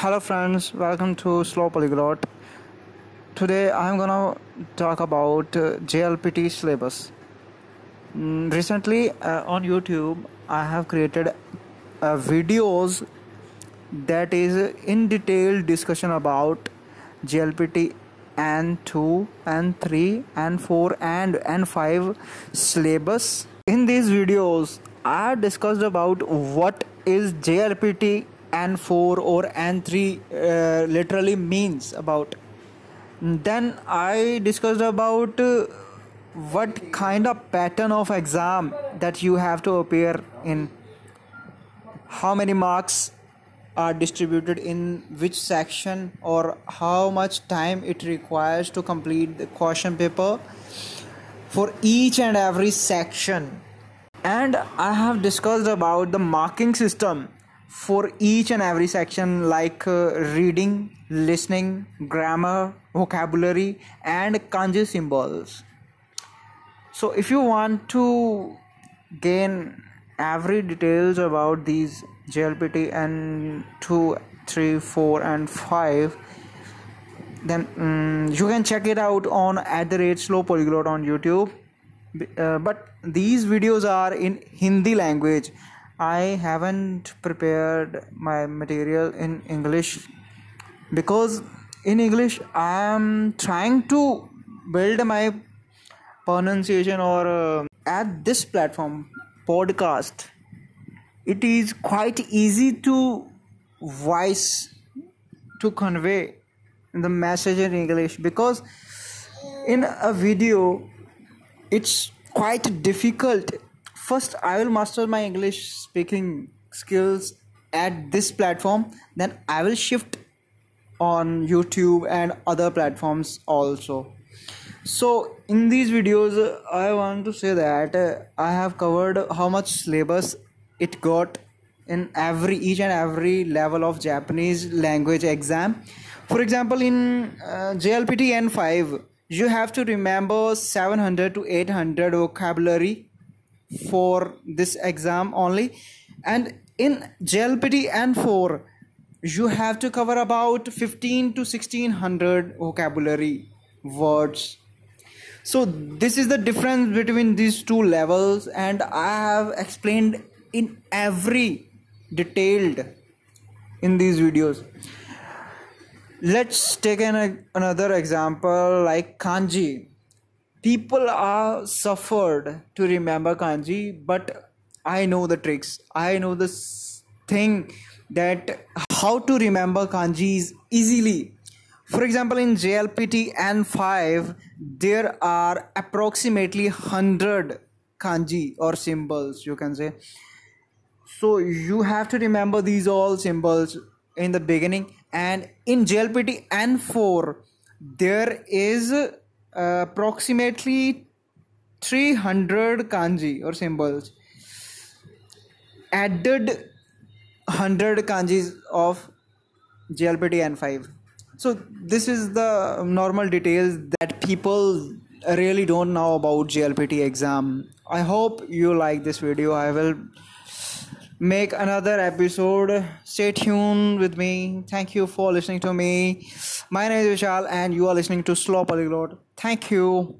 Hello, friends, welcome to Slow Polyglot. Today, I'm gonna talk about uh, JLPT syllabus. Mm, recently, uh, on YouTube, I have created uh, videos that is in detailed discussion about JLPT N2 and 3 and 4 and and 5 syllabus. In these videos, I discussed about what is JLPT n4 or n3 uh, literally means about. Then i discussed about uh, what kind of pattern of exam that you have to appear in. How many marks are distributed in which section or how much time it requires to complete the question paper for each and every section. And i have discussed about the marking system for each and every section like uh, reading listening grammar vocabulary and kanji symbols. So if you want to gain every details about these jlpt and 2 3 4 and 5 then um, you can check it out on at the rate slow polyglot on youtube. Uh, but these videos are in hindi language I haven't prepared my material in English because in English I am trying to build my pronunciation or uh, at this platform podcast. It is quite easy to voice to convey the message in English because in a video it's quite difficult first i will master my english speaking skills at this platform. Then i will shift on youtube and other platforms also. So in these videos i want to say that uh, i have covered how much syllabus it got in every each and every level of japanese language exam. For example in uh, jlpt n5 you have to remember 700 to 800 vocabulary for this exam only. And in JLPT N4 you have to cover about 15 to 1600 vocabulary words. So this is the difference between these two levels and i have explained in every detailed in these videos. Let's take an, another example like kanji people are suffered to remember kanji but i know the tricks. I know this thing that how to remember kanjis easily. For example in jlpt n5 there are approximately 100 kanji or symbols you can say. So you have to remember these all symbols in the beginning. And in jlpt n4 there is approximately 300 kanji or symbols. Added 100 kanjis of JLPT N5 so this is the normal details that people really don't know about JLPT exam. I hope you like this video. I will make another episode. Stay tuned with me. Thank you for listening to me. My name is Vishal, and you are listening to Slow Polyglot. Thank you.